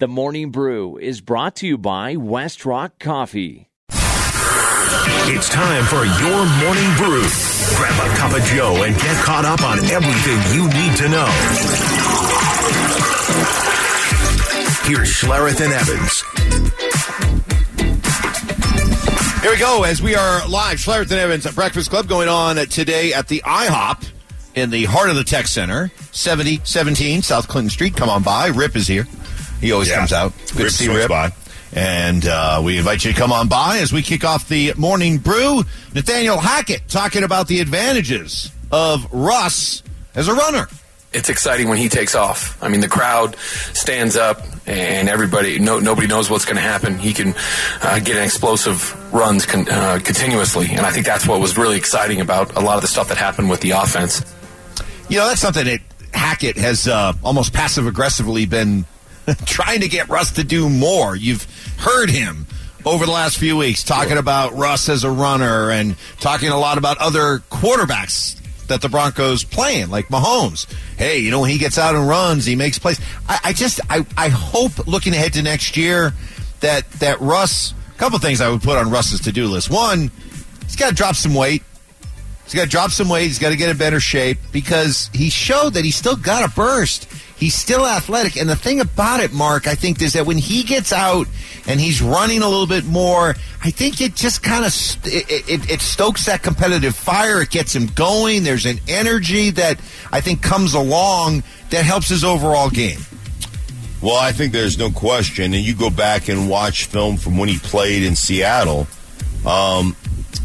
The Morning Brew is brought to you by West Rock Coffee. It's time for your morning brew. Grab a cup of Joe and get caught up on everything you need to know. Here's Schlereth and Evans. Here we go as we are live. Schlereth and Evans at Breakfast Club going on today at the IHOP in the heart of the Tech Center, 7017 South Clinton Street. Come on by. Rip is here. He always Yeah. comes out. Good Rip to see swings Rip. by. And uh, we invite you to come on by as we kick off the morning brew. Nathaniel Hackett talking about the advantages of Russ as a runner. it's exciting when he takes off. I mean, the crowd stands up, and everybody, no, nobody knows what's going to happen. He can uh, get an explosive runs con- uh, continuously, and I think that's what was really exciting about a lot of the stuff that happened with the offense. You know, that's something that Hackett has uh, almost passive aggressively been trying to get Russ to do more. You've heard him over the last few weeks talking about Russ as a runner and talking a lot about other quarterbacks that the Broncos playing, like Mahomes. Hey, you know, when he gets out and runs, he makes plays. I, I just, I, I hope looking ahead to next year that that Russ. A couple things I would put on Russ's to do list. One, he's got to drop some weight. He's got to drop some weight. He's got to get in better shape because he showed that he's still got a burst. He's still athletic. And the thing about it, Mark, I think, is that when he gets out and he's running a little bit more, I think it just kind of st- it, it, it stokes that competitive fire. It gets him going. There's an energy that I think comes along that helps his overall game. Well, I think there's no question. And you go back and watch film from when he played in Seattle. Um,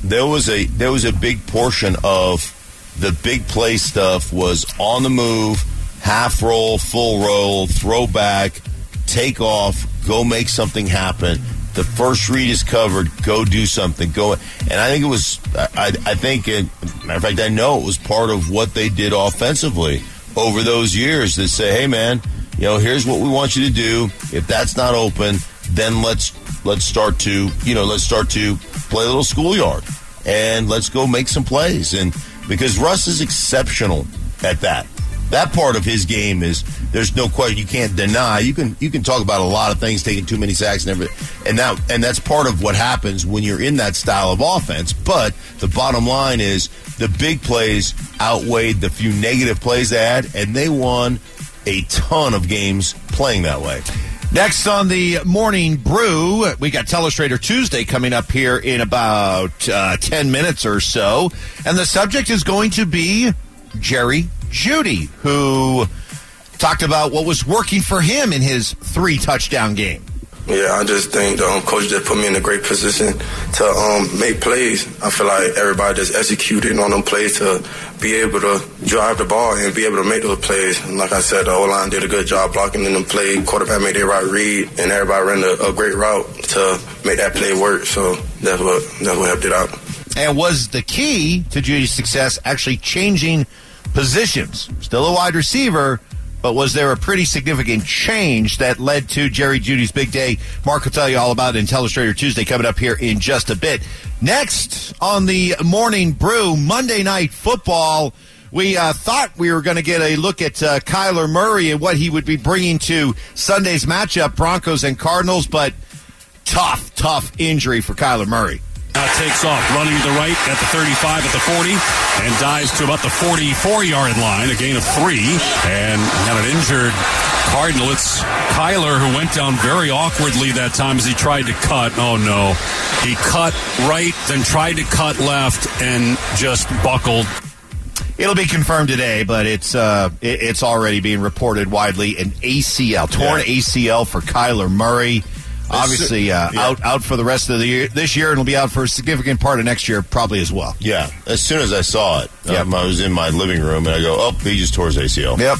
there was a there was a big portion of the big play stuff was on the move, half roll, full roll, throw back, take off, go make something happen. The first read is covered. Go do something. Go. And I think it was. I, I think. It, matter of fact, I know it was part of what they did offensively over those years. That say, hey man, you know, here's what we want you to do. If that's not open, then let's let's start to you know let's start to play a little schoolyard and let's go make some plays. And because Russ is exceptional at that. That part of his game is there's no question you can't deny. You can you can talk about a lot of things, taking too many sacks and everything, and that and that's part of what happens when you're in that style of offense. But the bottom line is the big plays outweighed the few negative plays they had, and they won a ton of games playing that way. Next on the morning brew, we got Telestrator Tuesday coming up here in about uh, 10 minutes or so. And the subject is going to be Jerry Jeudy, who talked about what was working for him in his three touchdown game. Yeah, I just think the um, coach just put me in a great position to um, make plays. I feel like everybody just executed on them plays to be able to drive the ball and be able to make those plays. And like I said, the O line did a good job blocking in them play. Quarterback made their right read, and everybody ran a, a great route to make that play work. So that's what that's what helped it out. And was the key to Jeudy's success actually changing positions? Still a wide receiver, but was there a pretty significant change that led to Jerry Jeudy's big day? Mark will tell you all about it in Telestrator Tuesday coming up here in just a bit. Next on the morning brew, Monday night football. We uh, thought we were going to get a look at uh, Kyler Murray and what he would be bringing to Sunday's matchup, Broncos and Cardinals, but tough, tough injury for Kyler Murray. Now takes off, running to the right at the 35, at the 40, and dives to about the 44-yard line, a gain of three, and got an injured Cardinal. It's Kyler who went down very awkwardly that time as he tried to cut. Oh no, he cut right, then tried to cut left, and just buckled. It'll be confirmed today, but it's uh, it- it's already being reported widely an ACL, torn Yeah. ACL for Kyler Murray. Obviously, uh, Yeah. out out for the rest of the year this year, and will be out for a significant part of next year, probably as well. Yeah, as soon as I saw it, Yep. um, I was in my living room and I go, "Oh, he just tore his ACL." Yep.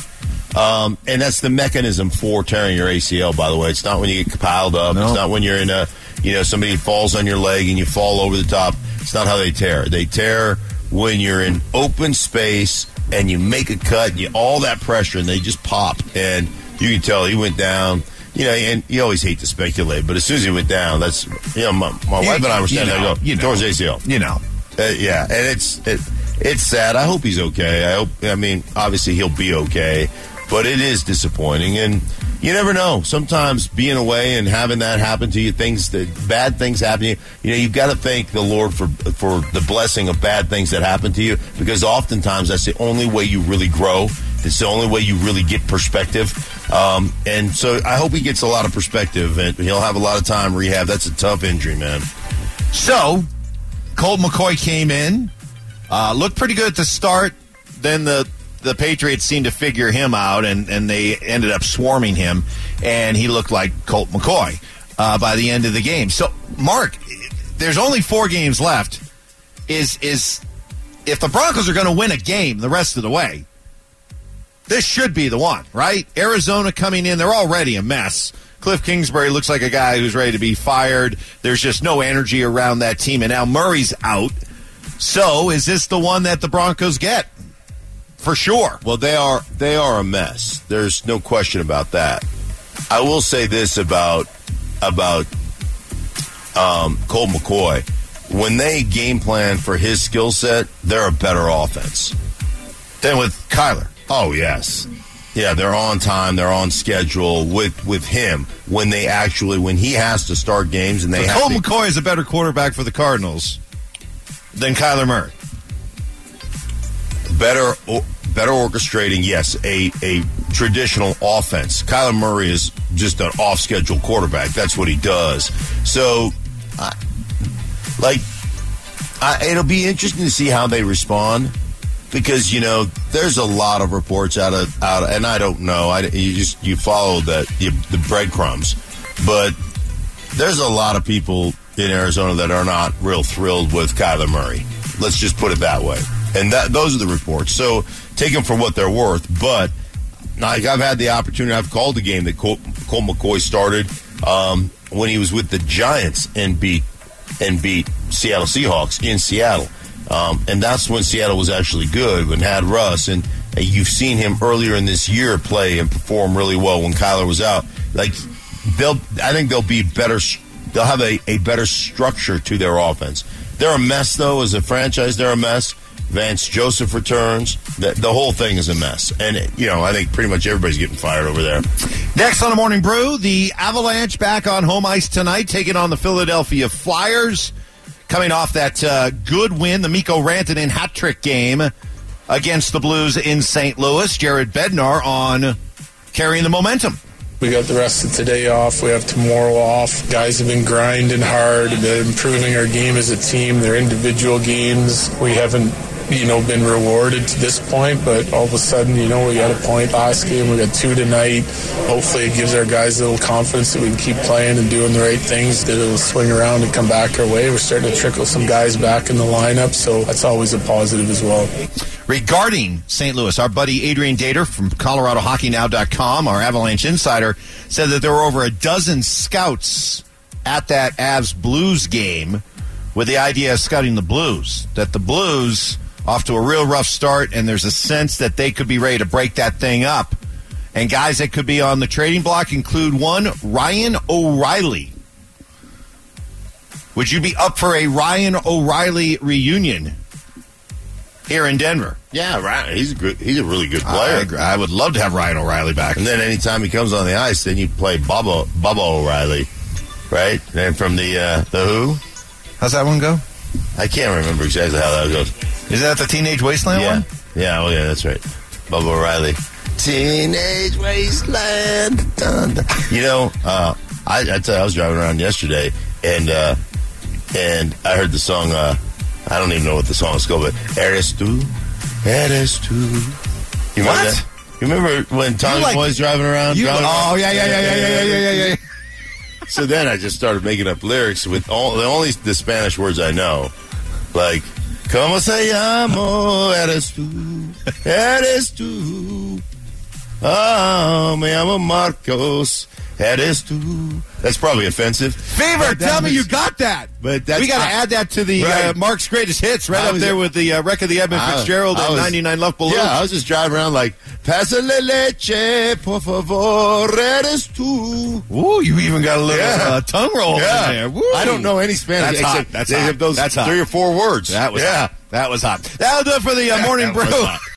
Um, and that's the mechanism for tearing your ACL. By the way, it's not when you get piled up. No. It's not when you're in a, you know, somebody falls on your leg and you fall over the top. It's not how they tear. They tear when you're in open space and you make a cut. And you all that pressure and they just pop. And you can tell he went down. You know, and you always hate to speculate, but as soon as he went down, that's you know, my, my You- wife and I were you standing know, there. Go, you know. his ACL. You know, Uh, yeah, and it's it, it's sad. I hope he's okay. I hope. I mean, obviously he'll be okay, but it is disappointing. And you never know. Sometimes being away and having that happen to you, things that bad things happen to you, you know, you've got to thank the Lord for for the blessing of bad things that happen to you because oftentimes that's the only way you really grow. It's the only way you really get perspective. Um, and so I hope he gets a lot of perspective and he'll have a lot of time rehab. That's a tough injury, man. So, Colt McCoy came in, uh, looked pretty good at the start. Then the the Patriots seemed to figure him out, and, and they ended up swarming him, and he looked like Colt McCoy uh, by the end of the game. So, Mark, there's only four games left. Is is if the Broncos are going to win a game the rest of the way, this should be the one, right? Arizona coming in, they're already a mess. Cliff Kingsbury looks like a guy who's ready to be fired. There's just no energy around that team, and now Murray's out. So, is this the one that the Broncos get? For sure. Well, they are they are a mess. There's no question about that. I will say this about about um, Colt McCoy. When they game plan for his skill set, they're a better offense than with Kyler. Oh yes, yeah, they're on time. They're on schedule with with him when they actually when he has to start games and they. Have Colt to, McCoy is a better quarterback for the Cardinals than Kyler Murray. Better, better orchestrating. Yes, a a traditional offense. Kyler Murray is just an off schedule quarterback. That's what he does. So, uh, like, I, it'll be interesting to see how they respond because you know there's a lot of reports out of out, of, and I don't know. I you just you follow the you, the breadcrumbs, but there's a lot of people in Arizona that are not real thrilled with Kyler Murray. Let's just put it that way. And that those are the reports. So take them for what they're worth. But like I've had the opportunity, I've called the game that Colt McCoy started um, when he was with the Giants and beat and beat Seattle Seahawks in Seattle. Um, and that's when Seattle was actually good when had Russ. And you've seen him earlier in this year play and perform really well when Kyler was out. Like they'll, I think they'll be better. They'll have a, a better structure to their offense. They're a mess though as a franchise. They're a mess. Vance Joseph returns. The, the, whole thing is a mess. And, you know, I think pretty much everybody's getting fired over there. Next on the Morning Brew, the Avalanche back on home ice tonight, taking on the Philadelphia Flyers. Coming off that uh, good win, the Mikko Rantanen hat trick game against the Blues in St. Louis. Jared Bednar on carrying the momentum. We got the rest of today off. We have tomorrow off. Guys have been grinding hard, been improving our game as a team, their individual games. We haven't you know, been rewarded to this point, but all of a sudden, you know, we got a point last game, we got two tonight. Hopefully, it gives our guys a little confidence that we can keep playing and doing the right things, that it'll swing around and come back our way. We're starting to trickle some guys back in the lineup, so that's always a positive as well. Regarding St. Louis, our buddy Adrian Dater from ColoradoHockeyNow.com, our Avalanche insider, said that there were over a dozen scouts at that Avs Blues game with the idea of scouting the Blues. That the Blues off to a real rough start, and there's a sense that they could be ready to break that thing up. And guys that could be on the trading block include one, Ryan O'Reilly. Would you be up for a Ryan O'Reilly reunion here in Denver? Yeah, right. He's a good. He's a really good player. I, I, would love to have Ryan O'Reilly back. And then anytime he comes on the ice, then you play Baba Baba O'Riley, right? And from the uh, the Who. How's that one go? I can't remember exactly how that goes. Is that the Teenage Wasteland yeah. one? Yeah, oh yeah, that's right. Baba O'Riley. Teenage Wasteland. Dun, dun. You know, uh, I, I, you, I, was driving around yesterday and uh, and I heard the song. Uh, I don't even know what the song is called, but "Eres tú, eres tú." You what? That? You remember when Tommy like, Boy's driving around? You, driving oh around? yeah, yeah, yeah, yeah, yeah, yeah, yeah, yeah. yeah. so then I just started making up lyrics with all the only the Spanish words I know, like "Cómo se llamo? Eres tú, eres tú. Oh, me llamo Marcos. Eres tú." That's probably offensive. Fever, tell me you got that. But that's we got to add that to the uh, Mark's greatest hits, right I up was- there with the uh, wreck of the Edmund I- Fitzgerald I and 99 Love Balloons. Yeah, I was just driving around like, Pásale leche, por favor, eres tú. Ooh, you even got a little Yeah. uh, tongue roll Yeah. in there. Woo. I don't know any Spanish That's hot. That's they hot. have those That's hot. three or four words. That was yeah. hot. That was hot. That'll do it for the uh, morning brew.